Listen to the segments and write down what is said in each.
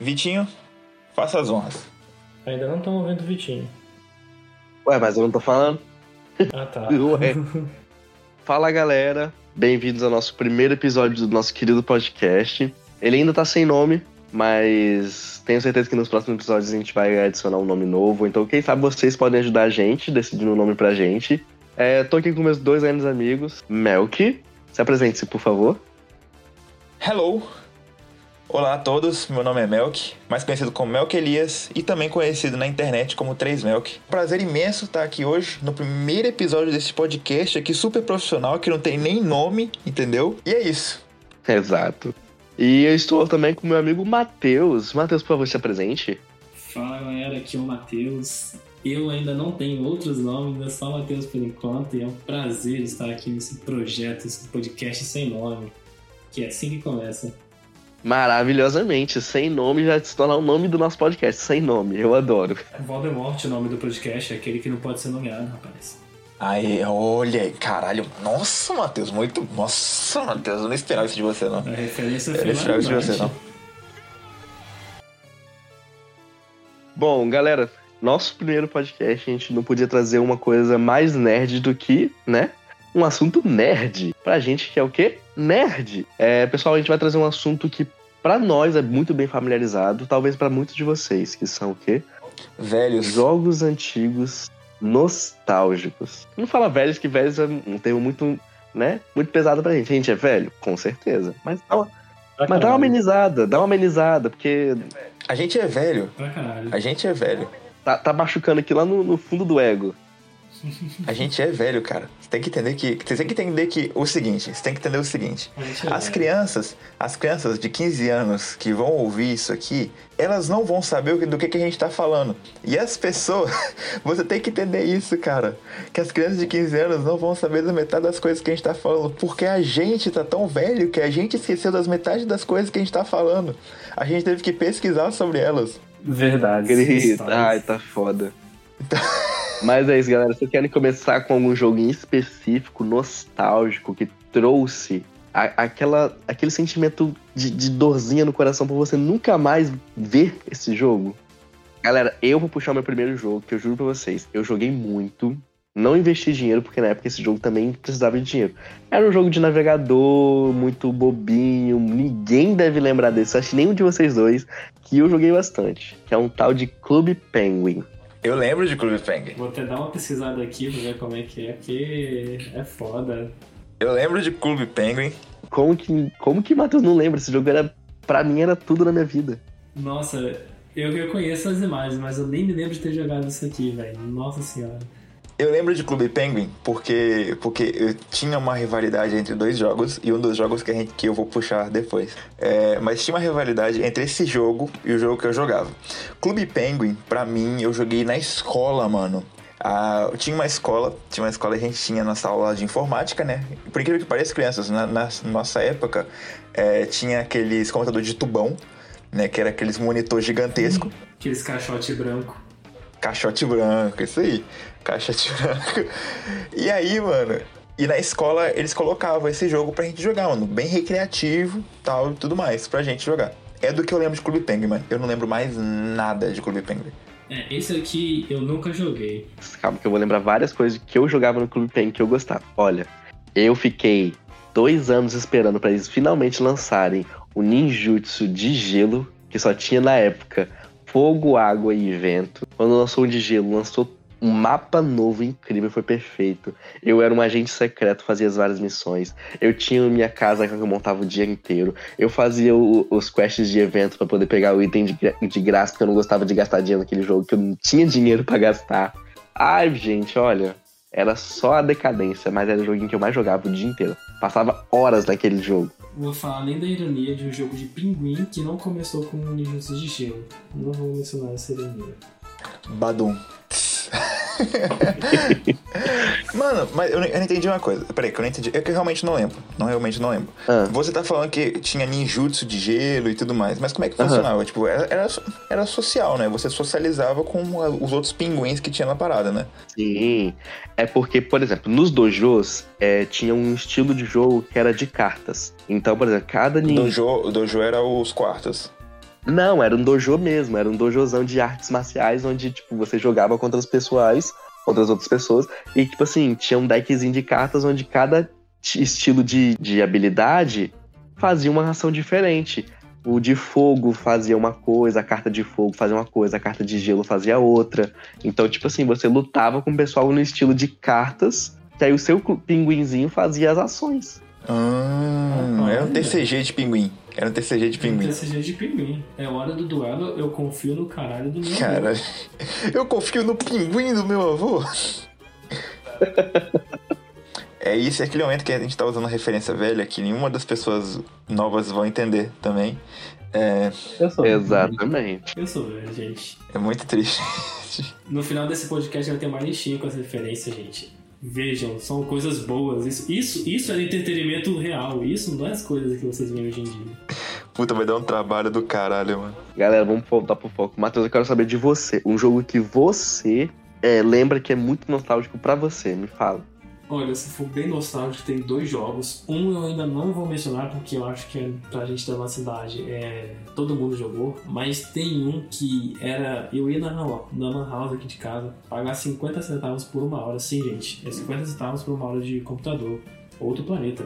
Vitinho, faça as honras. Ainda não estão ouvindo o Vitinho. Ué, mas eu não tô falando. Ah, tá. Ué. Fala galera, bem-vindos ao nosso primeiro episódio do nosso querido podcast. Ele ainda tá sem nome, mas tenho certeza que nos próximos episódios a gente vai adicionar um nome novo. Então, quem sabe vocês podem ajudar a gente decidindo um nome pra gente. É, tô aqui com meus dois grandes amigos, Melk. Se apresente-se, por favor. Hello! Olá a todos, meu nome é Melk, mais conhecido como Melk Elias e também conhecido na internet como 3Melk. Prazer imenso estar aqui hoje no primeiro episódio desse podcast aqui super profissional que não tem nem nome, entendeu? E é isso. Exato. E eu estou também com meu amigo Matheus. Matheus, por favor, se apresente. Fala galera, aqui é o Matheus. Eu ainda não tenho outros nomes, é só Matheus por enquanto, e é um prazer estar aqui nesse projeto, esse podcast sem nome, que é assim que começa. Maravilhosamente, sem nome já se tornar o nome do nosso podcast, sem nome, eu adoro. É Voldemort o nome do podcast, é aquele que não pode ser nomeado, rapaz. Aí, olha aí, caralho. Nossa, Matheus, muito. Nossa, Matheus, eu não esperava isso de você, não. A referência Eu não esperava isso de você, não. Bom, galera, nosso primeiro podcast, a gente não podia trazer uma coisa mais nerd do que, né? Um assunto nerd. Pra gente que é o quê? Nerd. É, pessoal, a gente vai trazer um assunto que pra nós é muito bem familiarizado, talvez pra muitos de vocês, que são o quê? Velhos. Jogos antigos nostálgicos. Não fala velhos, que velhos é um termo muito, né? Muito pesado pra gente. A gente é velho? Com certeza. Mas dá uma, Pra mas dá uma amenizada, dá uma amenizada, porque A gente é velho. A gente é velho. tá, tá machucando aqui lá no, no fundo do ego. A gente é velho, cara. Você tem que entender que. Você tem que entender que o seguinte. Você tem que entender o seguinte. É As velho. crianças, as crianças de 15 anos que vão ouvir isso aqui, elas não vão saber do que, que a gente tá falando. E as pessoas, você tem que entender isso, cara. Que as crianças de 15 anos não vão saber da metade das coisas que a gente tá falando. Porque a gente tá tão velho que a gente esqueceu das metade das coisas que a gente tá falando. A gente teve que pesquisar sobre elas. Verdade. Grita. Ai, tá foda. Mas é isso, galera. Vocês querem começar com algum jogo em específico, nostálgico, que trouxe a- aquela, aquele sentimento de, de dorzinha no coração pra você nunca mais ver esse jogo? Galera, eu vou puxar o meu primeiro jogo, que eu juro pra vocês, eu joguei muito. Não investi dinheiro, porque na época esse jogo também precisava de dinheiro. Era um jogo de navegador, muito bobinho, ninguém deve lembrar desse, acho que nenhum de vocês dois, que eu joguei bastante, que é um tal de Clube Penguin. Eu lembro de Clube Penguin. Vou até dar uma pesquisada aqui pra ver como é que é, porque é foda. Eu lembro de Clube Penguin. Como que, como que Matheus não lembra? Esse jogo era, pra mim, era tudo na minha vida. Nossa, eu reconheço as imagens, mas eu nem me lembro de ter jogado isso aqui, velho. Nossa senhora. Eu lembro de Clube Penguin porque, porque eu tinha uma rivalidade entre dois jogos e um dos jogos que, a gente, que eu vou puxar depois. É, mas tinha uma rivalidade entre esse jogo e o jogo que eu jogava. Clube Penguin, pra mim, eu joguei na escola, mano. Ah, eu tinha uma escola, tinha uma escola, a gente tinha nossa aula de informática, né? Por incrível que pareça, crianças, na, na nossa época, é, tinha aqueles computadores de tubão, né? Que era aqueles monitor gigantesco. Aqueles caixote branco. Caixote branco, isso aí. Caixote branco. E aí, mano, e na escola eles colocavam esse jogo pra gente jogar, mano. Bem recreativo tal e tudo mais, pra gente jogar. É do que eu lembro de Clube Penguin, mano. Eu não lembro mais nada de Clube Penguin. É, esse aqui eu nunca joguei. Calma que eu vou lembrar várias coisas que eu jogava no Clube Penguin que eu gostava. Olha, eu fiquei dois anos esperando pra eles finalmente lançarem o ninjutsu de gelo, que só tinha na época fogo, água e vento. Quando lançou o de gelo, lançou um mapa novo incrível, foi perfeito. Eu era um agente secreto, fazia as várias missões. Eu tinha minha casa que eu montava o dia inteiro. Eu fazia o- os quests de evento pra poder pegar o item de, de graça, porque eu não gostava de gastar dinheiro naquele jogo, que eu não tinha dinheiro pra gastar. Ai, gente, olha. Era só a decadência, mas era o joguinho que eu mais jogava o dia inteiro. Passava horas naquele jogo. Vou falar além da ironia de um jogo de pinguim que não começou com um ninjutsu de gelo. Não vou mencionar essa ironia. Badum. Mano, mas eu não, eu não entendi uma coisa. Peraí, que eu não entendi. É que eu realmente não lembro. Não, realmente não lembro. Ah. Você tá falando que tinha ninjutsu de gelo e tudo mais, mas como é que Aham. funcionava? Tipo, era, era, era social, né? Você socializava com os outros pinguins que tinha na parada, né? Sim. É porque, por exemplo, nos dojos é, tinha um estilo de jogo que era de cartas. Então, por exemplo, cada ninja. dojo, dojo era os quartos. Não, era um dojo mesmo, era um dojozão de artes marciais onde, tipo, você jogava contra os pessoais, contra as outras pessoas, e, tipo assim, tinha um deckzinho de cartas onde cada estilo de, de habilidade fazia uma ação diferente. O de fogo fazia uma coisa, a carta de fogo fazia uma coisa, a carta de gelo fazia outra. Então, tipo assim, você lutava com o pessoal no estilo de cartas, que aí o seu pinguinzinho fazia as ações. Hum, era um TCG de pinguim. Era um TCG de pinguim. TCG de pinguim. É hora do duelo, eu confio no caralho do meu Cara, avô. eu confio no pinguim do meu avô. É isso, é aquele momento que a gente tá usando referência velha que nenhuma das pessoas novas vão entender também. É, Eu sou. Exatamente. Eu sou velho, gente. é muito triste. No final desse podcast vai ter uma listinha com as referências, gente. Vejam, são coisas boas. Isso, isso, isso é entretenimento real. Isso não é as coisas que vocês veem hoje em dia. Puta, vai dar um trabalho do caralho, mano. Galera, vamos voltar pro foco. Matheus, eu quero saber de você. Um jogo que você é, lembra que é muito nostálgico pra você. Me fala. Olha, se for bem nostálgico, tem dois jogos. Um eu ainda não vou mencionar porque eu acho que é pra gente da nossa idade é, todo mundo jogou. Mas tem um que era. Eu ia na, na Lan House aqui de casa pagar 50 centavos por uma hora. Sim, gente. É 50 centavos por uma hora de computador. Outro planeta.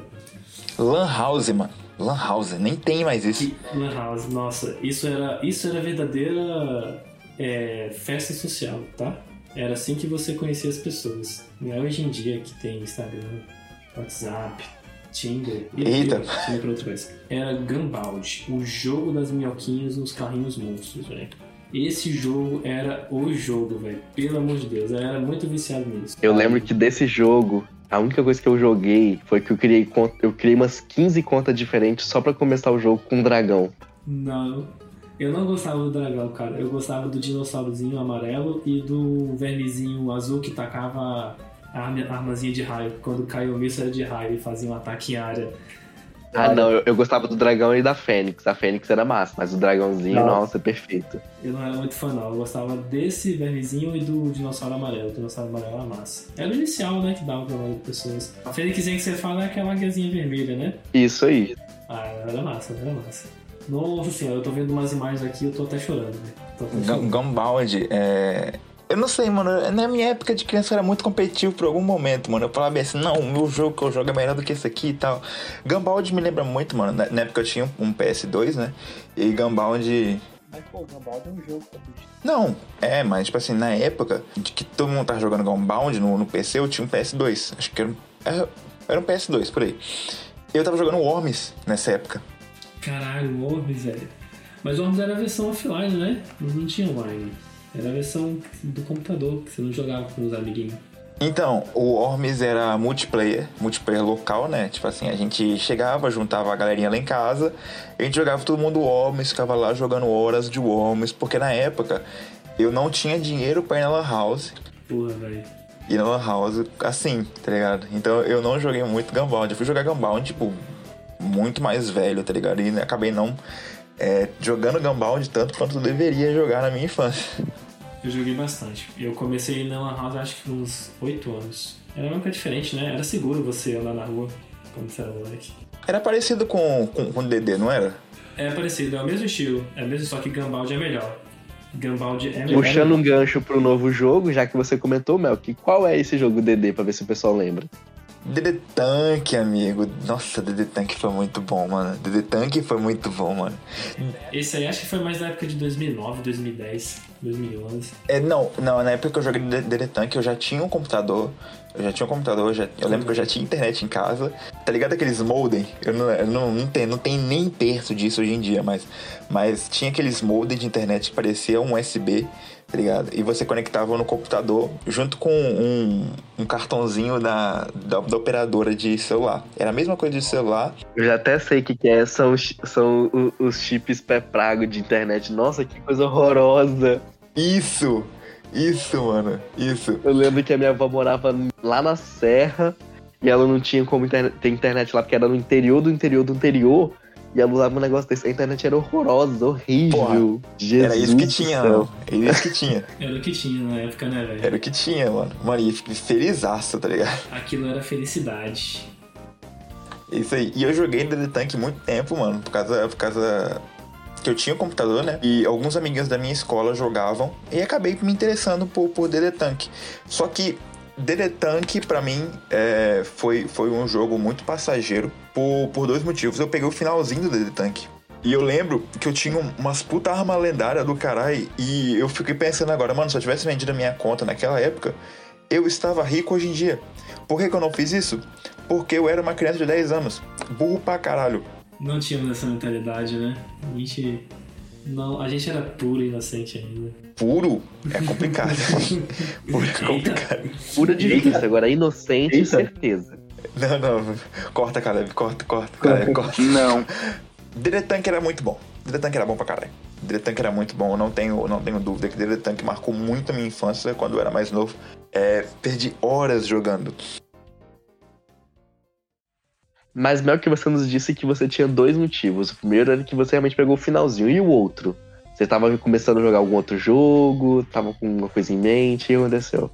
Lan House, mano. Lan House, nem tem mais isso. Lan House, nossa, isso era, isso era verdadeira é, festa social, tá? Era assim que você conhecia as pessoas. Não é hoje em dia que tem Instagram, WhatsApp, Tinder. e Eita. Tinder pra outra coisa. Era Gunbound, o jogo das minhoquinhas nos carrinhos monstros, velho. Esse jogo era o jogo, velho. Pelo amor de Deus, eu era muito viciado nisso. Eu lembro que desse jogo, a única coisa que eu joguei foi que eu criei, eu criei umas 15 contas diferentes só pra começar o jogo com um dragão. Não, eu não gostava do dragão, cara. Eu gostava do dinossaurozinho amarelo e do vermezinho azul que tacava a arma- armazinha de raio. Quando caiu o míssil era de raio e fazia um ataque em área. Ah, não, eu, eu gostava do dragão e da Fênix. A Fênix era massa, mas o dragãozinho, Nossa. nossa, perfeito. Eu não era muito fã, não. Eu gostava desse vermezinho e do dinossauro amarelo. O dinossauro amarelo era massa. Era o inicial, né, que dava pra das pessoas. A Fênixzinha que você fala é aquela águiazinha vermelha, né? Isso aí. Ah, era massa, era massa. Nossa senhora, eu tô vendo umas imagens aqui e eu tô até chorando. Tô até chorando. Gunbound, é. Eu não sei, mano. Na minha época de criança eu era muito competitivo por algum momento, mano. Eu falava assim, não, o meu jogo que eu jogo é melhor do que esse aqui e tal. Gunbound me lembra muito, mano. Na, na época eu tinha um PS2, né? E Gunbound. Mas, pô, Gumball é um jogo, tá? Não, é, mas tipo assim, na época de que todo mundo tava jogando Gunbound no, no PC, eu tinha um PS2. Acho que era um, era, era um PS2, por aí. Eu tava jogando Worms nessa época. Caralho, o Worms, velho. Mas o Worms era a versão offline, né? Não não tinha online. Era a versão do computador, que você não jogava com os amiguinhos. Então, o Worms era multiplayer, multiplayer local, né? Tipo assim, a gente chegava, juntava a galerinha lá em casa, a gente jogava todo mundo Worms, ficava lá jogando horas de Worms, porque na época eu não tinha dinheiro pra ir na Lan House. Porra, velho. E na Lan House, assim, tá ligado? Então eu não joguei muito Gunbound. Eu fui jogar Gunbound, tipo, muito mais velho, tá ligado? E acabei não é, jogando Gunbound tanto quanto eu deveria jogar na minha infância. Eu joguei bastante. Eu comecei na Lan House acho que com uns 8 anos. Era uma época diferente, né? Era seguro você andar na rua quando você era moleque. Era parecido com, com, com DD, não era? É parecido, é o mesmo estilo. É mesmo, só que Gunbound é melhor. Gunbound é melhor. Puxando um gancho pro novo jogo, já que você comentou, Mel, que qual é esse jogo DD, pra ver se o pessoal lembra? DD Tank, amigo. Nossa, DD Tank foi muito bom, mano. DD Tank foi muito bom, mano. Esse aí acho que foi mais da época de 2009, 2010, 2011. É, não, não, na época que eu joguei DD Tank, eu já tinha um computador. Eu já tinha um computador, eu, já- eu lembro que eu já tinha internet em casa. Tá ligado aqueles modem? Eu não, eu não, não, tem, não tem nem terço disso hoje em dia, mas, mas tinha aqueles modem de internet que parecia um USB, tá ligado? E você conectava no computador junto com um, um cartãozinho da, da, da operadora de celular. Era a mesma coisa de celular, Eu já até sei o que, que é, são, os- são o- os chips pré-prago de internet. Nossa, que coisa horrorosa. Isso! Isso, mano. Isso. Eu lembro que a minha avó morava lá na Serra e ela não tinha como interne- ter internet lá, porque era no interior do interior do interior. E ela usava um negócio desse. A internet era horrorosa, horrível. Jesus Era isso que tinha, mano. Era isso que tinha. Era o que tinha na época, né, velho? Era o que tinha, mano. Mano, e felizaço, tá ligado? Aquilo era felicidade. Isso aí. E eu joguei DD Tank muito tempo, mano, por causa. Por causa. Que eu tinha um computador, né? E alguns amiguinhos da minha escola jogavam e acabei me interessando por, por DD Tank. Só que DD Tank, pra mim, é, foi, foi um jogo muito passageiro por, por dois motivos. Eu peguei o finalzinho do DD Tank. E eu lembro que eu tinha umas puta arma lendária do caralho. E eu fiquei pensando agora, mano, se eu tivesse vendido a minha conta naquela época, eu estava rico hoje em dia. Por que, que eu não fiz isso? Porque eu era uma criança de 10 anos. Burro pra caralho. Não tínhamos essa mentalidade, né? A gente. Não, a gente era puro e inocente ainda. Puro é complicado. Puro é complicado. Pura difícil, agora inocente, Eita. certeza. Não, não. Corta, Caleb. Corta, corta. Caleb, corta. Não. DD Tank era muito bom. DD Tank era bom pra caralho. DD Tank era muito bom. Eu não tenho, não tenho dúvida que DD Tank marcou muito a minha infância quando eu era mais novo. É, perdi horas jogando. Mas Mel, que você nos disse que você tinha dois motivos. O primeiro era que você realmente pegou o finalzinho. E o outro? Você tava começando a jogar algum outro jogo? Tava com uma coisa em mente? O que aconteceu?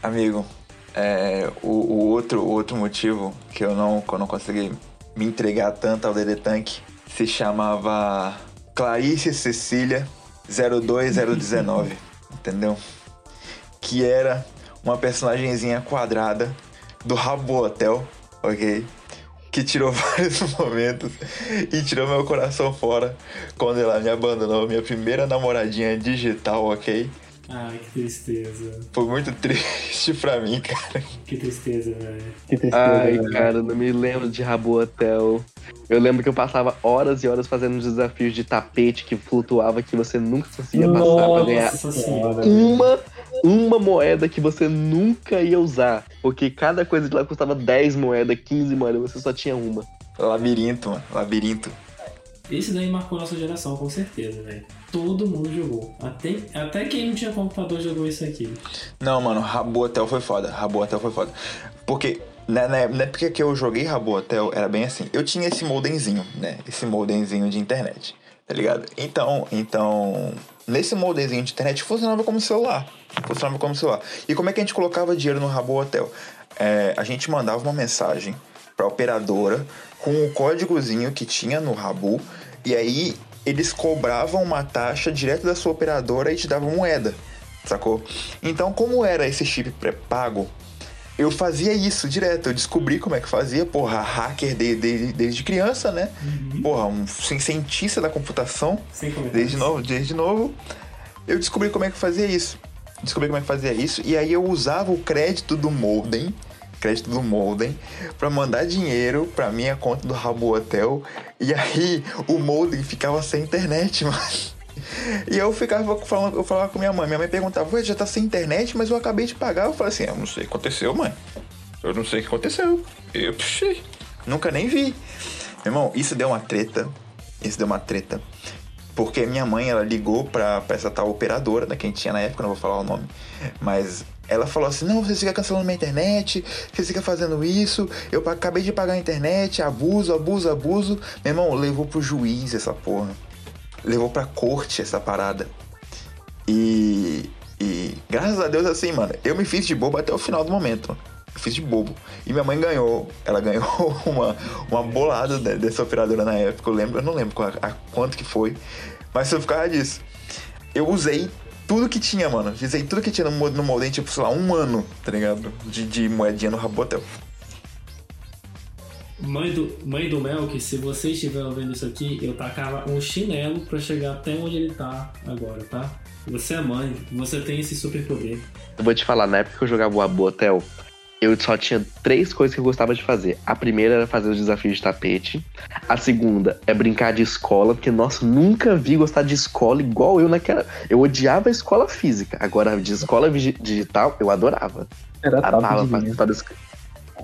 Amigo, é, o, o outro, o outro motivo que eu não, que eu não consegui me entregar tanto ao DD Tank se chamava Clarice Cecília 02019, entendeu? Que era uma personagenzinha quadrada do Rabo Hotel, ok? Que tirou vários momentos e tirou meu coração fora quando ela me abandonou, minha primeira namoradinha digital, ok? Ai, que tristeza. Foi muito triste pra mim, cara. Que tristeza, velho. Que tristeza, Ai, velho. cara, não me lembro de Rabo Hotel. Eu lembro que eu passava horas e horas fazendo desafios de tapete que flutuava que você nunca conseguia passar pra ganhar Nossa senhora. uma, uma moeda que você nunca ia usar. Porque cada coisa de lá custava 10 moedas, 15 moedas, você só tinha uma. Labirinto, mano. Labirinto. Esse daí marcou nossa geração, com certeza, velho. Todo mundo jogou. Até, até quem não tinha computador jogou isso aqui. Não, mano, Rabo Hotel foi foda. Rabo Hotel foi foda. Porque na, na, na época que eu joguei Rabo Hotel, era bem assim. Eu tinha esse modemzinho, né? Esse modemzinho de internet, tá ligado? Então, então... Nesse modemzinho de internet funcionava como celular. Funcionava como celular. E como é que a gente colocava dinheiro no Rabo Hotel? É, a gente mandava uma mensagem pra operadora com o códigozinho que tinha no Rabu. E aí eles cobravam uma taxa direto da sua operadora e te davam moeda, sacou? Então, como era esse chip pré-pago, eu fazia isso direto. Eu descobri como é que fazia, porra, hacker de, de- desde criança, né? Porra, um ci- cientista da computação, comentários. desde novo, desde novo. Eu descobri como é que fazia isso. Descobri como é que fazia isso. E aí eu usava o crédito do modem, crédito do modem, pra mandar dinheiro pra minha conta do Rabo Hotel. E aí o modem ficava sem internet, mano. E eu ficava falando, eu falava com minha mãe. Minha mãe perguntava, ué, já tá sem internet, mas eu acabei de pagar. Eu falei assim, eu não sei o que aconteceu, mãe. Eu não sei o que aconteceu. Eu, puxei. Nunca nem vi. Meu irmão, isso deu uma treta. Isso deu uma treta. Porque minha mãe, ela ligou pra, pra essa tal operadora, né? Quem tinha na época, não vou falar o nome. Mas ela falou assim, não, você fica cancelando minha internet, você fica fazendo isso, eu acabei de pagar a internet, abuso, abuso, abuso. Meu irmão, levou pro juiz essa porra. Levou pra corte essa parada. E, e graças a Deus, assim, mano, eu me fiz de bobo até o final do momento. Eu fiz de bobo. E minha mãe ganhou. Ela ganhou uma, uma bolada de- dessa operadora na época. Eu lembro, eu não lembro qual- a, quanto que foi. Mas foi por causa disso. Eu usei tudo que tinha, mano. Usei tudo que tinha no, no modem, tipo, sei lá, um ano, tá ligado? De, de moedinha no Rabotel. Mãe do, mãe do Melk, se você estiver ouvindo isso aqui, eu tacava um chinelo pra chegar até onde ele tá agora, tá? Você é mãe, você tem esse superpoder. Eu vou te falar, na época que eu jogava o Abo Hotel, eu só tinha três coisas que eu gostava de fazer. A primeira era fazer os desafios de tapete. A segunda é brincar de escola, porque, nossa, nunca vi gostar de escola igual eu naquela. Eu odiava a escola física. Agora, de escola digital, eu adorava. Era das...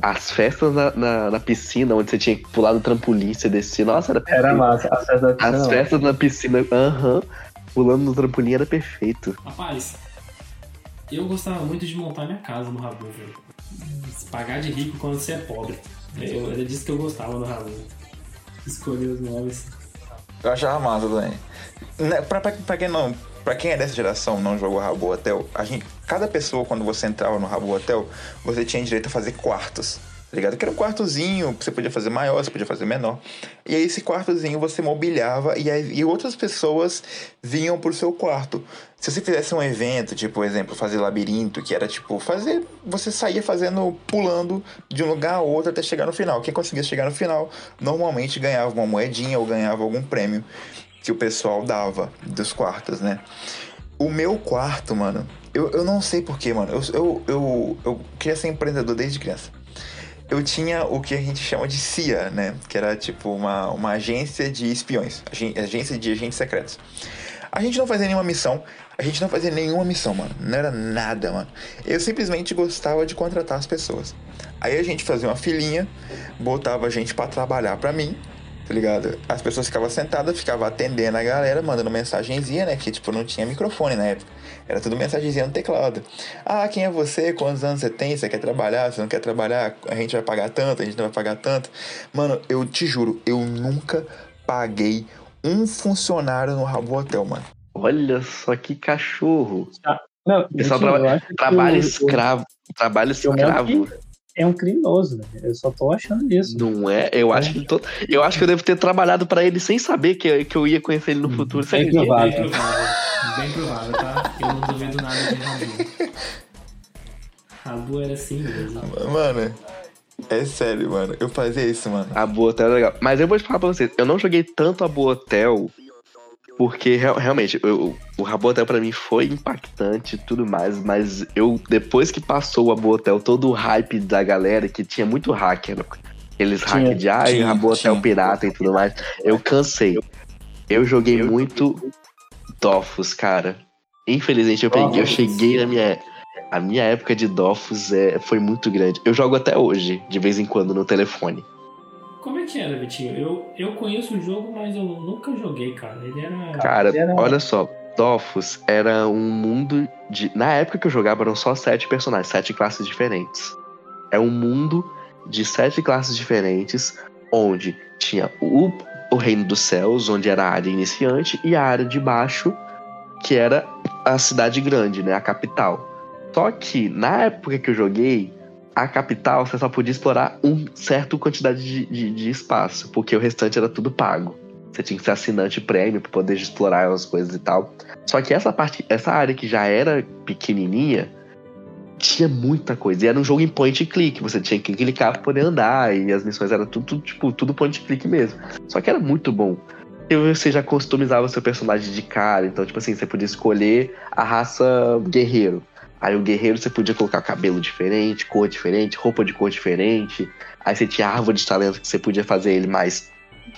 As festas na, na, na piscina, onde você tinha que pular no trampolim, você descia. Nossa, era perfeito. Era massa. As festas da piscina, As festas na piscina, aham. pulando no trampolim era perfeito. Rapaz, eu gostava muito de montar minha casa no Rabu, velho. Pagar de rico quando você é pobre. Eu, era disso que eu gostava no Rabu. Escolher os móveis. Eu achava massa também. Né, Pra, pra, pra quem não. Pra quem é dessa geração não jogou Rabo Hotel, a gente, cada pessoa, quando você entrava no Rabo Hotel, você tinha direito a fazer quartos. tá ligado? Que era um quartozinho, você podia fazer maior, você podia fazer menor. E aí esse quartozinho você mobiliava e, aí, e outras pessoas vinham pro seu quarto. Se você fizesse um evento, tipo, por exemplo, fazer labirinto, que era tipo, fazer. Você saía fazendo, pulando de um lugar a outro até chegar no final. Quem conseguia chegar no final normalmente ganhava uma moedinha ou ganhava algum prêmio que o pessoal dava dos quartos, né? O meu quarto, mano, eu, eu não sei porquê, mano. Eu, eu, eu, eu queria ser empreendedor desde criança. Eu tinha o que a gente chama de CIA, né? Que era tipo uma, uma agência de espiões, agência de agentes secretos. A gente não fazia nenhuma missão, a gente não fazia nenhuma missão, mano. Não era nada, mano. Eu simplesmente gostava de contratar as pessoas. Aí a gente fazia uma filinha, botava a gente pra trabalhar pra mim, tá ligado? As pessoas ficavam sentadas, ficavam atendendo a galera, mandando mensagenzinha, né? Que tipo, não tinha microfone na época. Era tudo mensagenzinha no teclado. Ah, quem é você? Quantos anos você tem? Você quer trabalhar? Você não quer trabalhar? A gente vai pagar tanto, a gente não vai pagar tanto. Mano, eu te juro, eu nunca paguei um funcionário no Rabo Hotel, mano. Olha só que cachorro. Não, Pessoal eu que Trabalho escravo. Trabalho o Monk escravo. É um criminoso, velho. Eu só tô achando isso. Não é? Eu acho que todo... eu acho que eu devo ter trabalhado pra ele sem saber que, eu- que eu ia conhecer ele no futuro. Você Bem provável. Bem provável. Bem provável, tá? Eu não duvido nada de Rabu. Rabu era assim mesmo. Mano, é sério, mano. Eu fazia isso, mano. A Boa Hotel é legal. Mas eu vou te falar pra vocês, eu não joguei tanto a Boa Hotel porque real- realmente eu- o Rabo Hotel pra mim foi impactante e tudo mais, mas eu depois que passou a Boa Hotel, todo o hype da galera que tinha muito hacker, aqueles Tinha. hackers de ai, Tinha, Rabo Hotel tinha. pirata e tudo mais, eu cansei. Eu joguei muito Dofus, cara. Infelizmente eu peguei, eu cheguei na minha a minha época de Dofus é, foi muito grande. Eu jogo até hoje, de vez em quando no telefone. Que era, Vitinho? Eu, eu conheço o jogo, mas eu nunca joguei, cara. Ele era. Cara, Era- olha só, Dofus era um mundo de. Na época que eu jogava eram só sete personagens, sete classes diferentes. É um mundo de sete classes diferentes, onde tinha o, o Reino dos Céus, onde era a área iniciante, e a área de baixo, que era a cidade grande, né? A capital. Só que na época que eu joguei, a capital você só podia explorar um certo quantidade de, de, de espaço, porque o restante era tudo pago. Você tinha que ser assinante prêmio para poder explorar as coisas e tal. Só que essa parte, essa área que já era pequenininha, tinha muita coisa. E era um jogo em point click. Você tinha que clicar para poder andar. E as missões eram tudo, tudo, tipo, tudo point click mesmo. Só que era muito bom. E você já customizava seu personagem de cara. Então, tipo assim, você podia escolher a raça guerreiro. Aí o guerreiro você podia colocar cabelo diferente, cor diferente, roupa de cor diferente. Aí você tinha árvore de talento que você podia fazer ele mais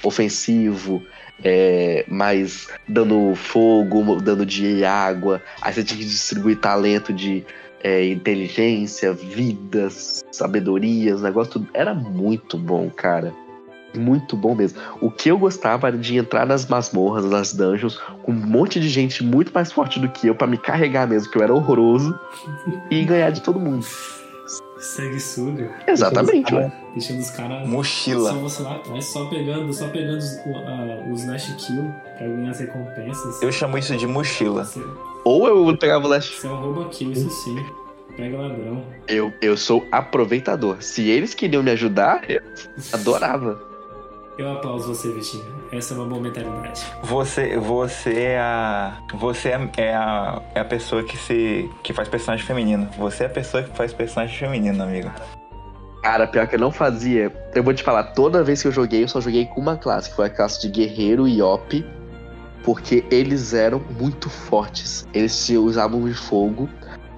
ofensivo, é, mais dando fogo, dando de água. Aí você tinha que distribuir talento de é, inteligência, vidas, sabedorias, negócio tudo. Era muito bom, cara. Muito bom mesmo. O que eu gostava era de entrar nas masmorras, nas dungeons, com um monte de gente muito mais forte do que eu, pra me carregar mesmo, que eu era horroroso, e ganhar de todo mundo. Sanguessuga. Exatamente, ué. Deixando os caras. Mochila. Só você lá atrás, só pegando, só pegando os, a- os Last Kill pra ganhar as recompensas. Eu chamo isso de mochila. Você, Ou eu pegava o Last você é um rouba kill, isso sim. Pega ladrão. Eu, eu sou aproveitador. Se eles queriam me ajudar, eu adorava. Eu aplauso você, Vitinho. Essa é uma boa mentalidade. Você, você é a. Você é, é a, é a pessoa que se. que faz personagem feminino. Você é a pessoa que faz personagem feminino, amigo. Cara, pior que eu não fazia. Eu vou te falar, toda vez que eu joguei, eu só joguei com uma classe, que foi a classe de guerreiro e op, porque eles eram muito fortes. Eles se usavam de fogo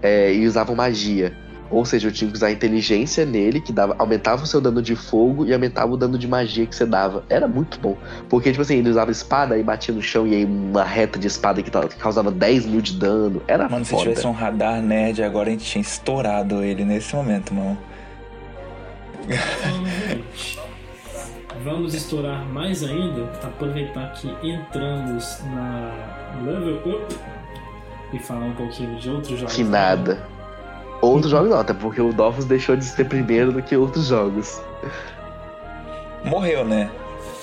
é, e usavam magia. Ou seja, eu tinha que usar inteligência nele, que dava, aumentava o seu dano de fogo e aumentava o dano de magia que você dava. Era muito bom. Porque, tipo assim, ele usava espada e batia no chão e aí uma reta de espada que, ta- que causava 10 mil de dano. Era Mano, se foda. tivesse um radar nerd agora, a gente tinha estourado ele nesse momento, mano. Vamos estourar mais ainda, aproveitar que entramos na Level Up e falar um pouquinho de outros jogos. Que nada. Outros jogos não, até porque o Dofus deixou de ser primeiro do que outros jogos. Morreu, né?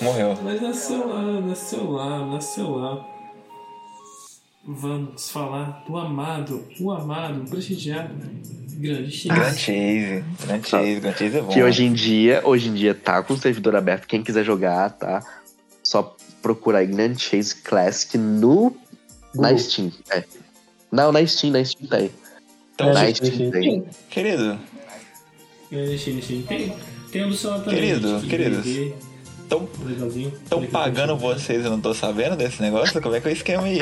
Morreu. Mas nasceu lá, nasceu lá, nasceu lá. Vamos falar do amado, o amado, o prestigiado, grande Chase. Grand Chase. Grand Chase. Grand Chase é bom. Que hoje em dia, hoje em dia tá com o servidor aberto. Quem quiser jogar, tá? Só procurar aí Grand Chase Classic no na. Steam. É. Não, na Steam, na Steam tem. Então, É, tem. sim. querido, tem, tem um também. Querido, que queridos. vê, Tão- estão pagando vocês, eu não tô sabendo desse negócio? Como é que é o esquema aí?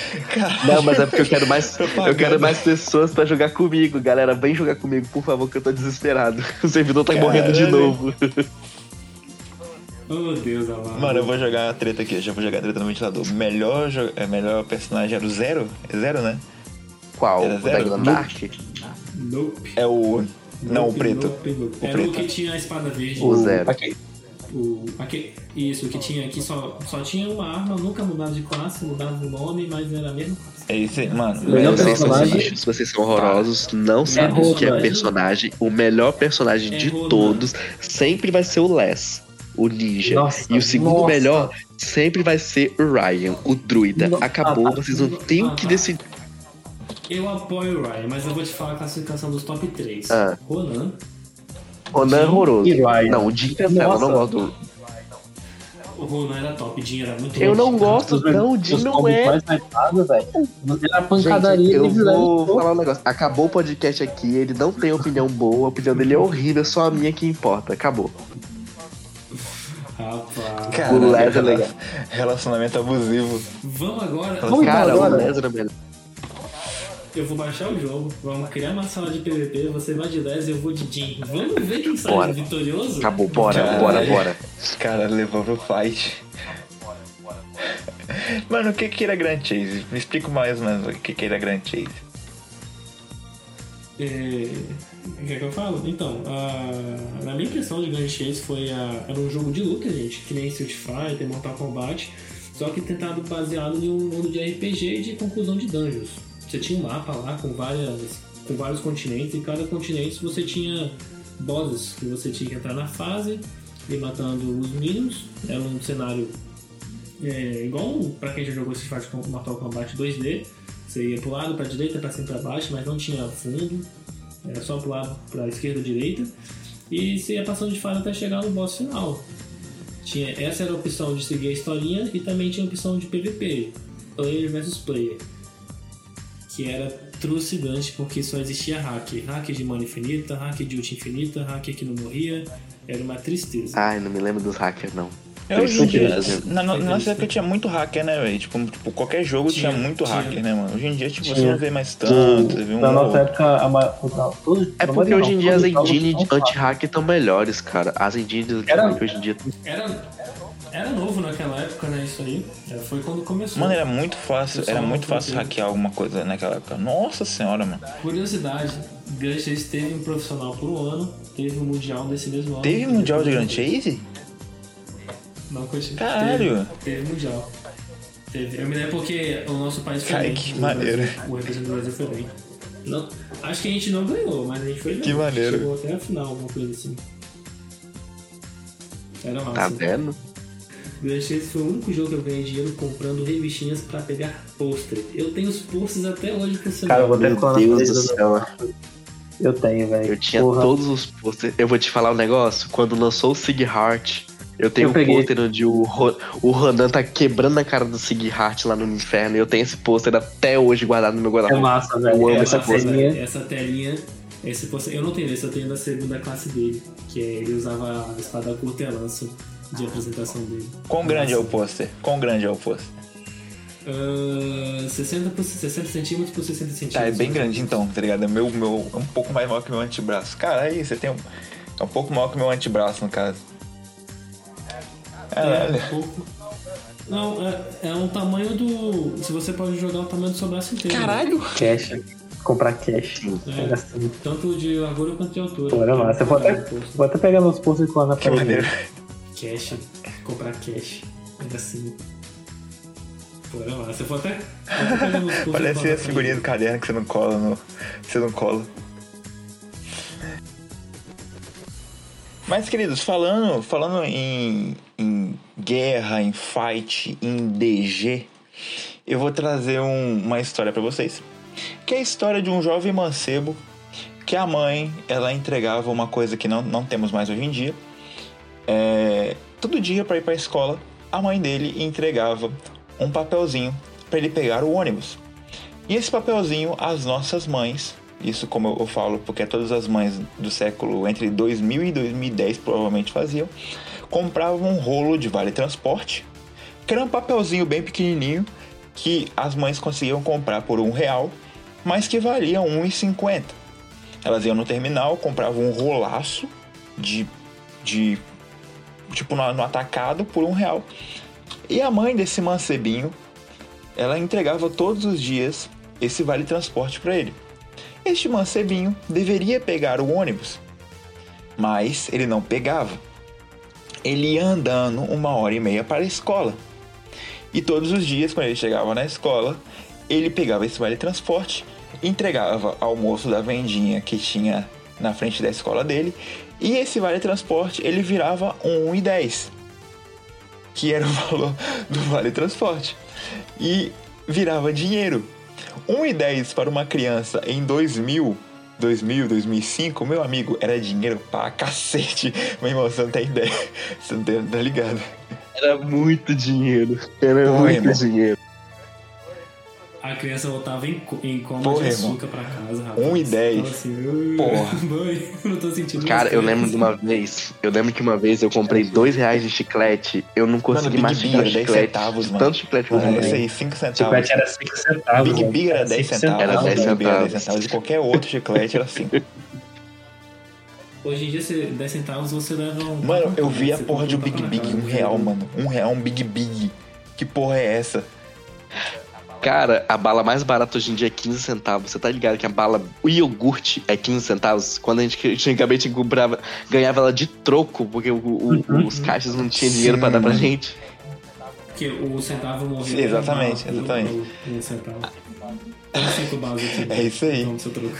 Não, mas é porque eu quero mais. Propaganda. Eu quero mais pessoas pra jogar comigo. Galera, vem jogar comigo, por favor, que eu tô desesperado. O servidor tá morrendo de novo. Oh, Deus amado. Mano, eu vou jogar a treta aqui, já vou jogar a treta no ventilador. Melhor, jo- é, melhor personagem era o Zero? É Zero, né? Qual? Era O da zero? Glandark? Nope. É o. Não, o preto. nope, nope. O Era preto. o que tinha a espada verde. O Zero. Aqui. O, aque- isso, o que tinha aqui só, só tinha uma arma, nunca mudava de classe, mudava o nome, mas era a mesma classe. É isso aí, mano. Melhor Vocês são lixos, vocês são horrorosos, não sabem o que é personagem. O melhor personagem É de todos sempre vai ser o Les, o ninja. Nossa, e o segundo nossa. melhor sempre vai ser o Ryan, o druida. Acabou, ah, vocês não têm o ah, que tá. decidir. Eu apoio o Ryan, mas eu vou te falar a classificação dos top 3. Ah. Ronan, Ronan é horroroso. E Ryan. Não, o Jim cancela, eu não gosto do. o Ronan era top, Jin era muito Eu não gosto, não, o Jim não é. mais. Era Gente, pancadaria eu livre, vou falar um negócio. Acabou o podcast aqui, ele não tem opinião boa, a opinião dele é horrível, só a minha que importa. Acabou. Rapaz. Cara, O Les é rela- legal. Relacionamento abusivo. 五 agora. Vamos Cara, agora. o Les era melhor. Eu vou baixar o jogo, vamos criar uma sala de PVP, você vai de Les e eu vou de Jin. Vamos ver quem sai Bora. vitorioso? Acabou, bora, Caralho. bora, bora. Cara, levou pro fight. Mano, o que que era Grand Chase? Me explica mais ou menos o que que era Grand Chase. É... O que é que eu falo? Então, a... na minha impressão de Grand Chase foi a... era um jogo de luta, gente, que nem Street Fighter, Mortal Kombat, só que tentado baseado em um mundo de RPG e de conclusão de dungeons. Você tinha um mapa lá com várias com vários continentes e cada continente você tinha bosses que você tinha que entrar na fase e matando os minions. Era um cenário é, igual pra quem já jogou Street Fighter Mortal Kombat 2D. Você ia pro lado, pra direita, pra cima, pra baixo, mas não tinha fundo. Era só pro lado, pra esquerda direita. E você ia passando de fase até chegar no boss final. Tinha, essa era a opção de seguir a historinha e também tinha a opção de PVP, player versus player. Que era trucidante porque só existia hack. Hack de mana infinita, hack de ult infinita, hack que não morria. Era uma tristeza. Ai, não me lembro dos hackers, não. É, hoje em dia, na, na, na nossa época tinha muito hacker, né, velho? Tipo, tipo, qualquer jogo tinha, Tinha, muito tinha. hacker, né, mano? Hoje em dia, tipo, você Tinha. não vê mais tanto, você vê um Na nossa outro. época, a ma... todos, É porque hoje em dia as engines anti-hack estão melhores, cara. As engines anti-hack hoje em dia. Era, era novo naquela época, né? Isso aí. É, Foi quando começou. Mano, era muito fácil, era muito fácil hackear alguma coisa naquela época. Nossa senhora, mano. Curiosidade, Grand Chase teve um profissional por um ano, teve um mundial desse mesmo ano. Teve mundial de Grand Chase? Não continua. Caralho! Teve, teve mundial. Teve. Eu me lembro porque o nosso país foi Cara, bem. que O maneiro. O representante do Brasil foi bem. Não, acho que a gente não ganhou, mas a gente foi bem. Que maneiro. Chegou até a final, alguma coisa assim. Era massa. Tá vendo? Grand Chase foi o único jogo que eu ganhei dinheiro comprando revistinhas pra pegar pôster. Eu tenho os posters até hoje por sinal. Cara, eu vou colar na Deus do céu. Eu tenho, velho. Eu tinha Porra. todos os posters. Eu vou te falar um negócio. Quando lançou o Sig Heart, eu tenho Eu um pôster onde o, Ro- o Ronan tá quebrando a cara do Sig Heart lá no inferno. E eu tenho esse pôster até hoje guardado no meu É guarda-roupa. massa, Eu velho. amo É essa massa, telinha. Essa telinha, esse poster, eu não tenho esse, eu tenho da segunda classe dele, que é, ele usava a espada curta e a lança de apresentação dele. Quão grande é o Nossa. pôster? Quão grande é o pôster? Ah, 60, por, 60 centímetros por 60 centímetros. Tá, é bem grande então, tá ligado? É meu, meu, é um pouco mais maior que meu antebraço. Cara, aí você tem um. É um pouco maior que meu antebraço, no caso. É, Caralho. um pouco. Não, é, é um tamanho do. Se você pode jogar o tamanho do seu braço inteiro. Caralho! Cash. Comprar cash. É. Tanto de largura quanto de altura. Pô, era massa. Eu vou até, vou até pegar meus e colar na Que parede. Cash, comprar cash. Ainda assim. Pô, era massa. Até. Parece a figurinha do caderno que você não cola no. Você não cola. Mas, queridos, falando, falando em, em guerra, em fight, em DG, eu vou trazer um- uma história pra vocês. Que é a história de um jovem mancebo que a mãe, ela entregava uma coisa que não, não temos mais hoje em dia. É, todo dia para ir para a escola, a mãe dele entregava um papelzinho para ele pegar o ônibus. E esse papelzinho, as nossas mães, isso como eu- falo, porque todas as mães do século entre 2000 e 2010 provavelmente faziam, compravam um rolo de vale transporte, que era um papelzinho bem pequenininho que as mães conseguiam comprar por um real, mas que valia R$ 1,50. Elas iam no terminal, compravam um rolaço de, de tipo no, no atacado por um real. E a mãe desse mancebinho, ela entregava todos os dias esse vale transporte para ele. Este mancebinho deveria pegar o ônibus, mas ele não pegava. Ele ia andando uma hora e meia para a escola. E todos os dias, quando ele chegava na escola, ele pegava esse vale transporte, entregava ao moço da vendinha que tinha na frente da escola dele, e esse vale transporte ele virava um 1,10, que era o valor do vale transporte. E virava dinheiro. 1,10 para uma criança em 2000, 2000, 2005, meu amigo, era dinheiro pra cacete. Meu irmão, você não tem ideia. Você não tem, tá ligado? Era muito dinheiro. Era Pô, muito irmão. dinheiro. A criança voltava em, em coma Porra, de irmão. açúcar pra casa, rapaz. Um e dez. Fala assim, "Ui, Porra. Mãe, eu não tô sentindo Cara, mais eu lembro criança." de uma vez. Eu lembro que uma vez eu comprei dois reais de chiclete. Eu não consegui Big mastigar Big, 10 chiclete. centavos, mano. Tanto chiclete que eu comprei. esse aí, 5 centavos. Chiclete era 5 centavos. Big. Big era 10 cinco centavos. Era 10 Big Big era 10 centavos. centavos. E qualquer outro chiclete era 5. Hoje em dia, você, 10 centavos, você leva um. Mano, eu vi a porra de um Big Big, casa, um né? real, mano. Um real, um Big Big. Que porra é essa? Cara, a bala mais barata hoje em dia é 15 centavos. Você tá ligado que a bala, o iogurte é 15 centavos? Quando a gente antigamente comprava, ganhava ela de troco, porque o- o- Uhum. os caixas não tinham dinheiro pra dar pra gente. Porque o centavo morreu. Exatamente, um- exatamente. Centavo. É isso aí.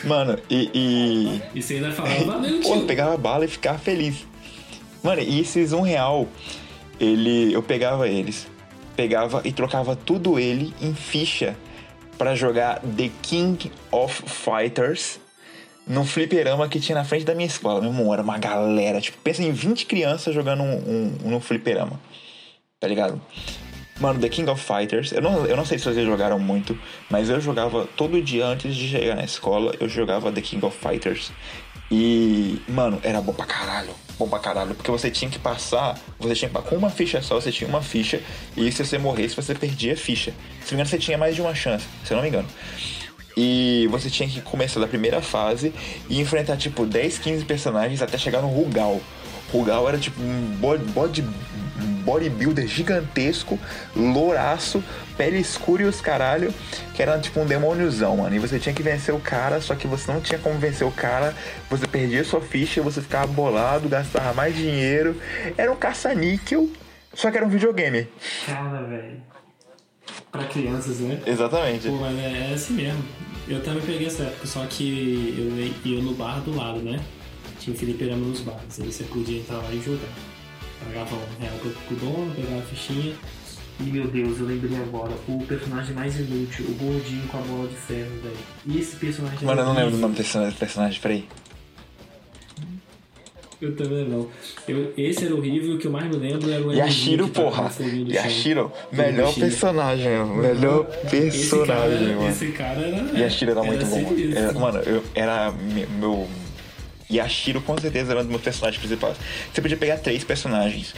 Mano, e. e... E você ainda falava, valeu, Pô, pegava a bala e ficava feliz. Mano, e esses um real, ele, eu pegava eles, pegava e trocava tudo ele em ficha pra jogar The King of Fighters no fliperama que tinha na frente da minha escola. Meu irmão, era uma galera, tipo, pensa em 20 crianças jogando um, um, no fliperama, tá ligado? Mano, The King of Fighters, eu não, eu não sei se vocês jogaram muito, mas eu jogava todo dia antes de chegar na escola, eu jogava The King of Fighters. E, mano, era bom pra caralho. Bom pra caralho. Porque você tinha que passar. Você tinha que com uma ficha só, você tinha uma ficha. E se você morresse, você perdia a ficha. Se não me engano, você tinha mais de uma chance, se eu não me engano. E você tinha que começar da primeira fase e enfrentar, tipo, 10, 15 personagens até chegar no Rugal. Rugal era tipo um body, um bodybuilder gigantesco, louraço, pele escura e os caralho, que era tipo um demôniozão, mano. E você tinha que vencer o cara, só que você não tinha como vencer o cara, você perdia sua ficha, você ficava bolado, gastava mais dinheiro. Era um caça-níquel, só que era um videogame. Cara, velho. Pra crianças, né? Exatamente. Pô, mas é, é assim mesmo. Eu também peguei essa época, só que eu ia no bar do lado, né? Tinha fliperama nos bares. Aí você podia entrar lá e jogar. Pagava um real pro, pro dono, pegava a fichinha. E meu Deus, eu lembrei agora, o personagem mais inútil, o gordinho com a bola de ferro, velho. E esse personagem. Mano, eu não era lembro o nome desse personagem, peraí. Eu também não. Eu, esse era horrível, o que eu mais me lembro era o Yashiro, porra. Yashiro, melhor bichinho. personagem, mano. Melhor personagem, esse cara, mano. Esse cara era. Yashiro era muito bom. Era, mano, eu, era me- meu. Yashiro com certeza era um dos meus personagens principais. Você podia pegar três personagens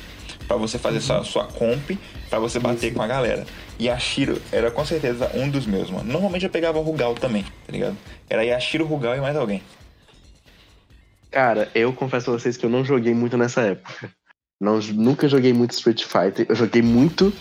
pra você fazer sua, sua comp, pra você bater com a galera. Yashiro era com certeza um dos meus, mano. Normalmente eu pegava o Rugal também, tá ligado? Era Yashiro, Rugal e mais alguém. Cara, eu confesso pra vocês que eu não joguei muito nessa época. Não, nunca joguei muito Street Fighter. Eu joguei muito.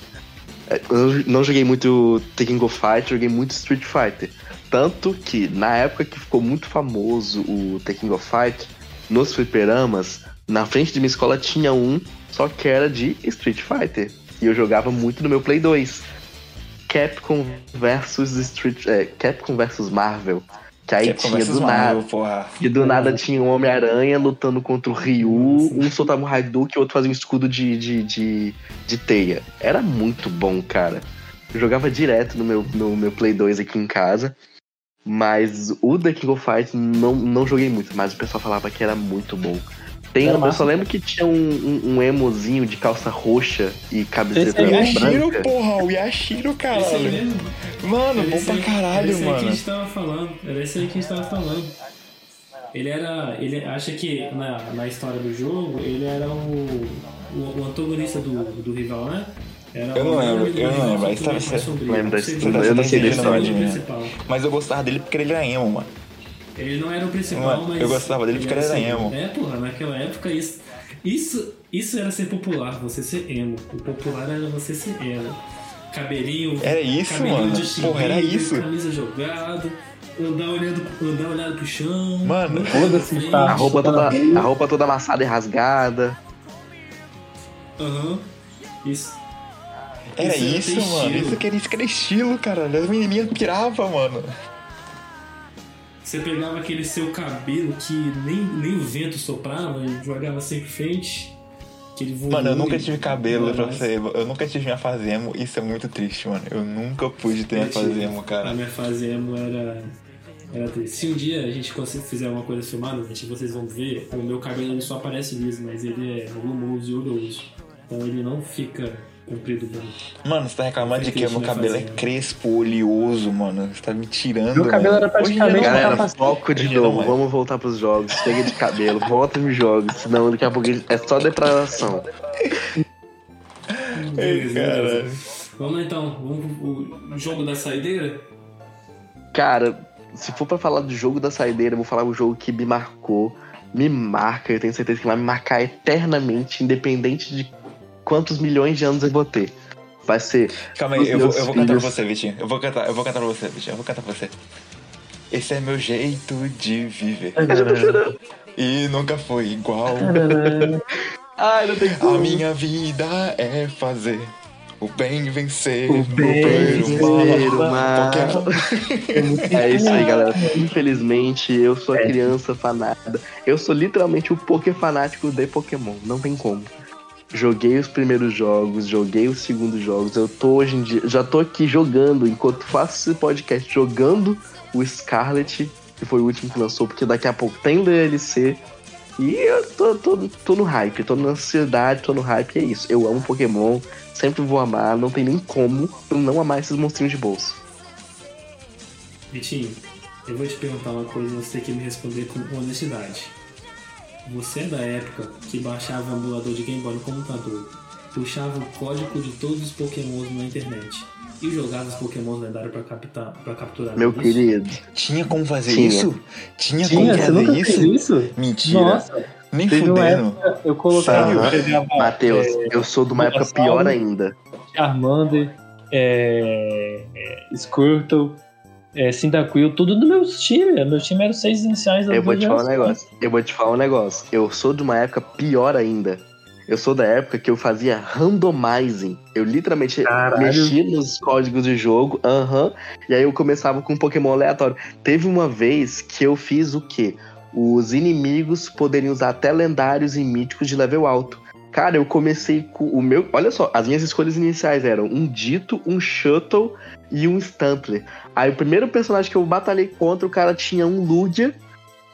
é, Eu não joguei muito Tekken Go Fight, joguei muito Street Fighter. Tanto que, na época que ficou muito famoso o Tekken Go Fight, nos fliperamas, na frente de minha escola tinha um, só que era de Street Fighter. E eu jogava muito no meu Play 2. Capcom versus Street. É, Capcom versus Marvel. Que aí Capcom tinha do Marvel, nada. porra. E do nada tinha um Homem-Aranha lutando contra o Ryu, um soltava um Hadouken e o outro fazia um escudo de, de, de, de teia. Era muito bom, cara. Eu jogava direto no meu, no meu Play 2 aqui em casa. Mas o The King of Fighters não, não joguei muito, mas o pessoal falava que era muito bom. Tem, Era eu massa. só lembro que tinha um, um, um emozinho de calça roxa e camiseta Esse é Yashiro, branca. porra, o Yashiro, Esse aí caralho. mesmo. Mano, Era bom esse pra era caralho, esse aí que a mano. gente tava falando. Era esse aí que a gente tava falando. Ele era. Ele acha que na, na história do jogo, ele era o, o, o antagonista do, do rival, né? Era Eu não lembro, eu não lembro, aí tá- você sombrio. lembra da história? Eu não sei né? principal. Mas eu gostava dele porque ele era emo, mano. Ele não era o principal, Mano, mas. eu gostava dele porque ele era emo. É, porra, naquela época isso. Isso, isso era ser popular, você ser emo. O popular era você ser emo. Cabelinho. Era isso, cabelinho mano. de Porra, era isso. Camisa jogada, andar olhando, andar olhando pro chão. Mano, foda-se, frente. tá. A roupa, toda, Tá a roupa toda amassada e rasgada. Aham. Isso. Era Isso era isso, mano. estilo. Isso que era, isso que era estilo, caralho. As menininhas piravam, mano. Você pegava aquele seu cabelo que nem, nem o vento soprava e jogava sempre frente. Mano, eu nunca tive cabelo, pra você. Eu nunca tive minha fase emo. Isso é muito triste, mano. Eu nunca pude ter minha Eu tive. fase emo, A cara. minha fase emo era. Era triste. Se um dia a gente conseguir fizer uma coisa filmada, gente, vocês vão ver, o meu cabelo ele só aparece liso, mas ele é volumoso e oleoso. Então ele não fica comprido branco. Mano, você tá reclamando de que meu minha cabelo é fase emo. crespo, oleoso, mano. Você tá me tirando. Meu cabelo mano. era Hoje praticamente uma Galera, foco de Hoje não novo. Vamos voltar pros jogos. Chega de cabelo, volta nos jogos. Senão daqui a pouco é só depravação. Vamos lá então, vamos pro o jogo da saideira? Cara, se for pra falar do jogo da saideira, eu vou falar um jogo que me marcou, me marca, eu tenho certeza que vai me marcar eternamente, independente de quantos milhões de anos eu vou ter. Vai ser. Calma aí, eu vou, eu vou cantar pra você, Vitinho. Eu vou cantar, eu vou cantar pra você, Vitinho. Eu vou cantar pra você. Esse é meu jeito de viver. E nunca foi igual. Ai, não tem A como. minha vida é fazer o bem vencer, O bem vencer o mal. vencer o mal. É isso aí, galera. Infelizmente, eu sou a É. criança fanática. Eu sou literalmente o Poké fanático de Pokémon. Não tem como. Joguei os primeiros jogos, joguei os segundos jogos. Eu tô hoje em dia. Já tô aqui jogando, enquanto faço esse podcast, jogando o Scarlet, que foi o último que lançou, porque daqui a pouco tem DLC. E eu tô, tô, tô no hype, tô na ansiedade, tô no hype, e é isso. Eu amo Pokémon, sempre vou amar, não tem nem como eu não amar esses monstrinhos de bolso. Vitinho, eu vou te perguntar uma coisa e você tem que me responder com honestidade. Você é da época que baixava o emulador de Game Boy no computador, puxava o código de todos os Pokémons na internet e jogava os Pokémons lendários pra, captar, pra capturar Meu isso? querido. Tinha como fazer Tinha. isso? Tinha, Tinha, como fazer isso? isso? Mentira. Nossa, Nem fudendo. época, eu eu pegava Matheus, eu sou de uma época pior ainda. Charmander, é, é, Squirtle, é, Cyndaquil, tudo do meu time. Meu time era os seis iniciais das Eu vou te falar um negócio. Eu vou te falar um negócio. Eu sou de uma época pior ainda. Eu sou da época que eu fazia randomizing. Eu literalmente Caralho. mexia nos códigos de jogo, aham, e aí eu começava com um Pokémon aleatório. Teve uma vez que eu fiz o quê? Os inimigos poderiam usar até lendários e míticos de level alto. Cara, eu comecei com o meu. Olha só, as minhas escolhas iniciais eram um Dito, um Shuttle e um Stantler. Aí o primeiro personagem que eu batalhei contra, o cara tinha um Lugia,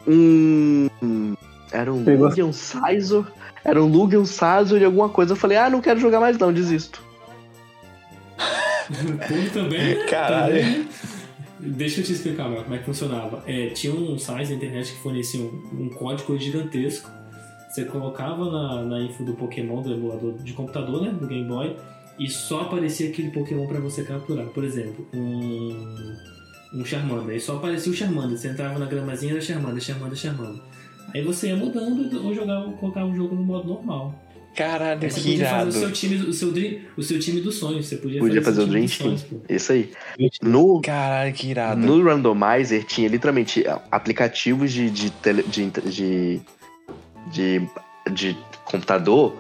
um. Era um Pegou. Lugia, um Sizor. Era um Lugia, um Sizor e alguma coisa. Eu falei, ah, não quero jogar mais não, desisto. Também. né? Caralho. Também. Deixa eu te explicar, Mel, como é que funcionava. É, tinha um site na internet que fornecia um, um código gigantesco. Você colocava na, na info do Pokémon, do emulador de computador, né? Do Game Boy, e só aparecia aquele Pokémon pra você capturar. Por exemplo, um, um Charmander. Aí só aparecia o Charmander. Você entrava na gramazinha da Charmander, Charmander, Charmander. Aí você ia mudando ou jogava, colocava o jogo no modo normal. Caralho, Aí você que podia fazer irado. o seu time, o seu, dream, o seu time dos sonhos. Você podia, Podia fazer seu o time Dream dos sonhos, pô. Isso aí. No, Caralho, que irado. no Randomizer tinha literalmente aplicativos de, de, tele- de, de, de, de computador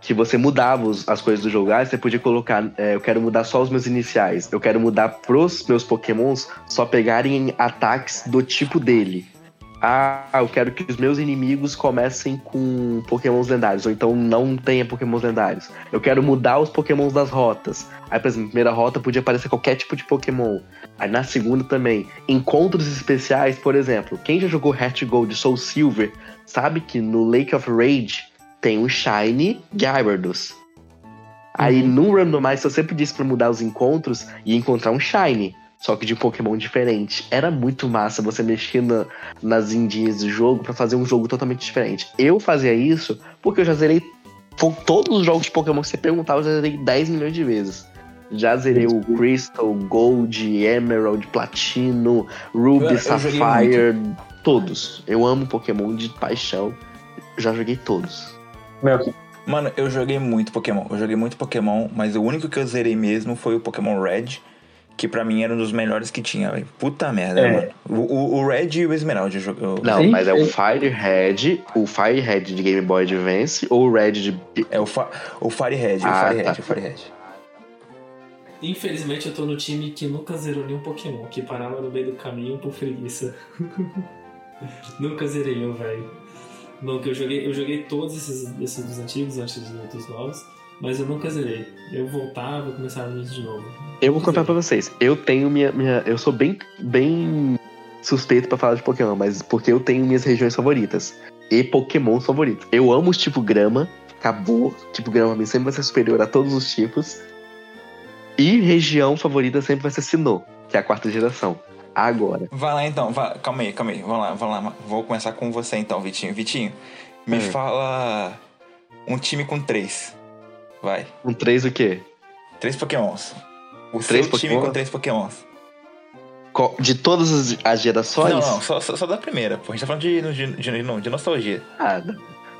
que você mudava os- as coisas do jogo. Ah, você podia colocar, é, eu quero mudar só os meus iniciais. Eu quero mudar pros meus pokémons só pegarem ataques do tipo dele. ah, eu quero que os meus inimigos comecem com pokémons lendários, ou então não tenha pokémons lendários. Eu quero mudar os pokémons das rotas. Aí, por exemplo, na primeira rota podia aparecer qualquer tipo de pokémon. Aí na segunda também. Encontros especiais, por exemplo, quem já jogou Heart Gold Soul Silver sabe que no Lake of Rage tem um Shiny Gyarados. Aí no Randomize eu sempre disse pra mudar os encontros e encontrar um Shiny só que de Pokémon diferente. Era muito massa você mexer na, nas indies do jogo para fazer um jogo totalmente diferente. Eu fazia isso porque eu já zerei todos os jogos de Pokémon que você perguntava, eu já zerei 10 milhões de vezes. Já zerei o Crystal, Gold, Emerald, Platino, Ruby, Sapphire, todos. Eu amo Pokémon de paixão. Já joguei todos. Melk, Mano, eu joguei muito Pokémon. Eu joguei muito Pokémon, mas o único que eu zerei mesmo foi o Pokémon Red, que pra mim era um dos melhores que tinha, velho. Puta merda, É. mano. O, o- o Red e o Esmeralda eu joguei. Não, Sim, mas é o. Fire Red, o Fire Red de Game Boy Advance ou o Red de. É o, fa o Fire Red, o Ah, Fire tá. Red, o Fire Red. Infelizmente eu tô no time que nunca zerou nenhum Pokémon, que parava no meio do caminho por preguiça. Nunca zerei um, velho. Nunca, eu joguei, eu joguei todos esses, esses dos antigos antes dos, novos, mas eu nunca zerei. Eu voltava e começava de novo. Eu vou contar pra vocês. Eu tenho minha. minha eu sou bem, bem suspeito pra falar de Pokémon, mas porque eu tenho minhas regiões favoritas. E Pokémon favoritos. Eu amo os tipo grama. Acabou. Tipo grama pra mim sempre vai ser superior a todos os tipos. E região favorita sempre vai ser Sinnoh, que é a quarta geração. Agora. Vai lá então, vai, calma aí, calma aí. Vamos lá, vamos lá. Vou começar com você então, Vitinho. Vitinho, me Hum. fala um time com três. Vai. Um 3 o quê? Três Pokémons. O Três seu time Pokémon? com três Pokémons. De todas as, gerações? Não, não, só, só, só da primeira, pô. A gente tá falando de, de, de, de- nostalgia. Ah,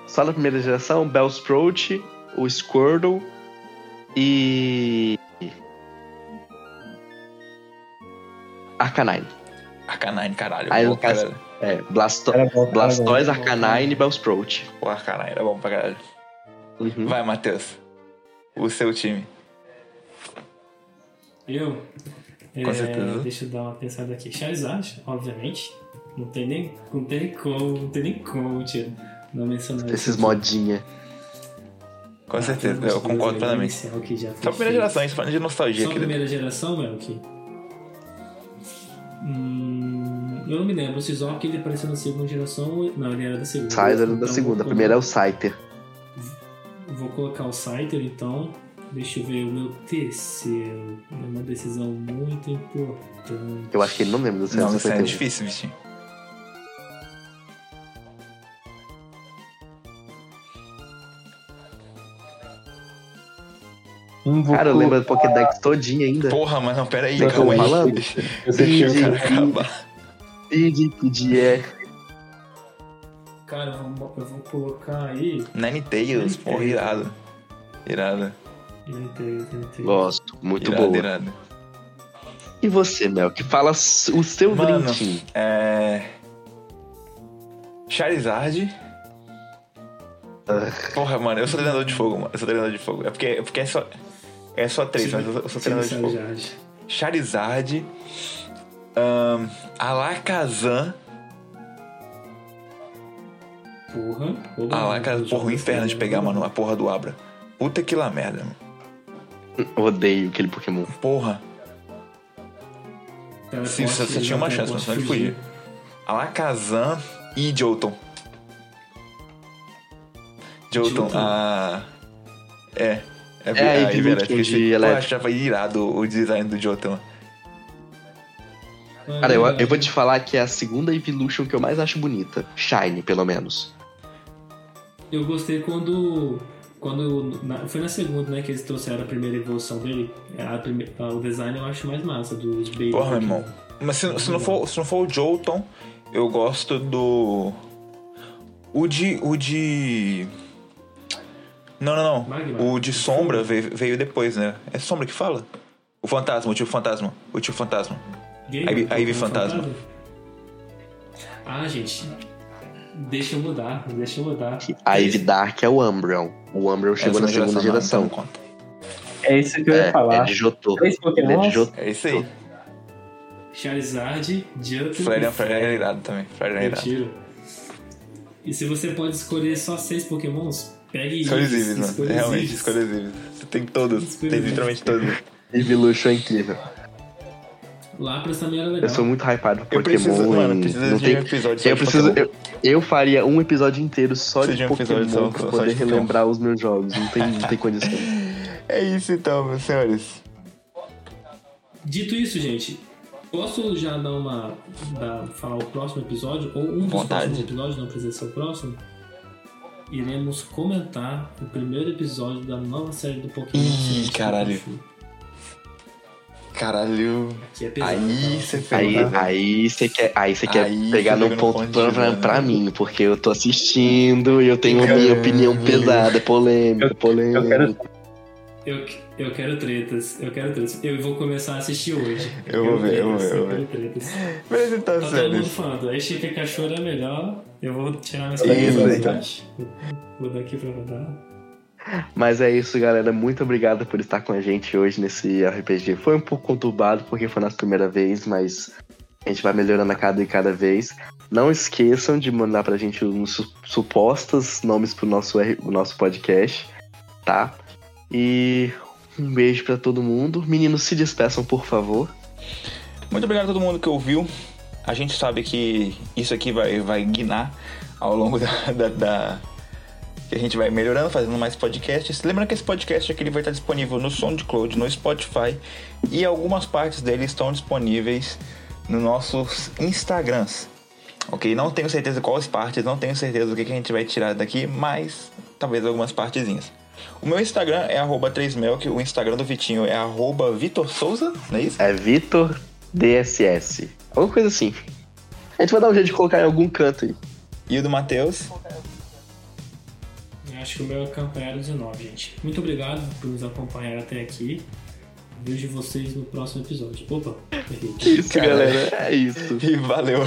só da primeira geração, Bellsprout, o Squirtle e. Arcanine. Arcanine, caralho. Aí, no caso- caralho. É, Blasto bom, Blastoise, bom. Arcanine e Bellsprout. Pô, Arcanine era bom pra caralho. Uhum. Vai, Matheus. O seu time. Eu? Com É, certeza. Deixa eu dar uma pensada aqui. Charizard, obviamente. Não tem nem, não tem nem como, não tem nem como, tio. Não mencionar Esses esse modinha. Com Ah, certeza, eu concordo plenamente. Só primeira feito. geração, a gente falando de nostalgia Só a aqui. primeira geração, Melk? Hum, eu não me lembro. O Sizork ele apareceu na segunda geração. ou- Não, ele era da segunda. Scyther da Então, segunda. A primeira é o Scyther. Vou colocar o Scyther, então. Deixa eu ver o meu terceiro. É uma decisão muito importante. Eu acho que ele não lembra do Não, seu isso é difícil, Vitinho. Não vou Cara, lembro do Pokédex todinho ainda. Porra, mas não, pera aí, Não, calma aí. Eu sei que o cara acabar. Pidgey, Pidgey, Cara, eu vou, eu vou colocar aí. Ninetales, porra, irado. Irado. Ninetales, Ninetales. Gosto, muito irado, boa. irado. E você, Mel, que fala o seu Mano, Team. É. Charizard. Porra, mano, eu sou treinador de fogo, mano. Eu sou treinador de fogo. É porque, é porque é só. É só três, mas eu sou- treinador de fogo. Charizard. Charizard. ahn, Alakazam. Porra. Alakazam, eu porra, o inferno de pegar, mano, a porra do Abra. Puta que lá merda, mano. Odeio aquele Pokémon. Porra. Sim, você, você tinha uma não chance, mas senão ele fugia. Alakazam e Jolton. Jolton, Jolton. a. É. É, É, a a Evolution Evolution esqueci. de Pô, elétrico. achava irado o design do Jolton. Ah, Cara, eu, verdade. eu vou te falar que é a segunda Evolution que eu mais acho bonita. Shine, pelo menos. Eu gostei quando. Quando. na- foi na segunda, né? Que eles trouxeram a primeira evolução dele. É, A prime- a- o design eu acho mais massa dos Baby. Porra, meu irmão. Mas se, se não for, se não for o Jolton, eu gosto do. O de. O de. Não, não, não. Magma? O de sombra veio, veio depois, né? É sombra que fala? O fantasma, o tio fantasma. O tio fantasma. Game? Aí- aí vi Pokémon fantasma. Ah, gente. Deixa eu mudar, deixa eu mudar. A Eve Dark é o Umbreon. O Umbreon chegou na segunda geração. Então conta. É isso que eu ia É, falar. é de Jotô. Ele é de Pokémon. Jotô. É isso aí. Charizard, Jumping Flareon, e Flareon é irado também. Flareon é irado. E se você pode escolher só seis pokémons, pegue Eevees, mano. Realmente, Eevees. Você tem todos. Escolha Tem literalmente todos. Evolution é incrível. Lapras também era legal. Eu sou muito hypado por Eu Pokémon. preciso, mano, precisa não de tem... um episódio só Eu de preciso. Pokémon. Eu, eu faria um episódio inteiro só de de um Pokémon só- pra só poder relembrar os meus jogos. Não tem, não tem condição. É isso então, meus senhores. Dito isso, gente, posso já dar uma. Dar, falar o próximo episódio? Ou um dos Vontade. próximos episódios, não precisa ser o próximo? Iremos comentar o primeiro episódio da nova série do Pokémon. Ih, caralho. Caralho. É pesado. Aí tá? você Aí, pegou. aí você quer, aí você quer Aí pegar no ponto ponto pra, pra, mim, porque eu tô assistindo e eu tenho a minha Caralho. opinião pesada, polêmica, Eu- polêmica. eu quero- Eu, eu quero tretas, eu quero tretas. Eu vou começar a assistir hoje. Eu vou quero ver, eu vou tretas, ver, eu quero tretas. Mas então, Tá todo mundo falando, a Chica Cachorro é melhor. Eu vou tirar minhas Isso, palavras então. abaixo. Vou dar aqui pra rodar. Mas é isso, galera. Muito obrigado por estar com a gente hoje nesse RPG. Foi um pouco conturbado porque foi nossa primeira vez, mas a gente vai melhorando a cada e cada vez. Não esqueçam de mandar pra gente uns su- supostos nomes pro nosso, o nosso podcast, tá? E um beijo pra todo mundo. Meninos, se despeçam, por favor. Muito obrigado a todo mundo que ouviu. A gente sabe que isso aqui vai, vai guinar ao longo da, da- da- que a gente vai melhorando, fazendo mais podcasts. Lembrando que esse podcast aqui ele vai estar disponível no SoundCloud, no Spotify e algumas partes dele estão disponíveis nos nossos Instagrams. Ok? Não tenho certeza quais partes, não tenho certeza do que, que a gente vai tirar daqui, mas talvez algumas partezinhas. O meu Instagram é arroba 3melk, o Instagram do Vitinho é Vitor Souza, não é isso? É Vitor DSS. Alguma coisa assim. A gente vai dar um jeito de colocar em algum canto aí. E o do Matheus? Eu Acho que o meu é Campanharo 19, gente. Muito obrigado por nos acompanhar até aqui. Vejo vocês no próximo episódio. Opa, errei. Isso, Cara. galera. É isso. E valeu.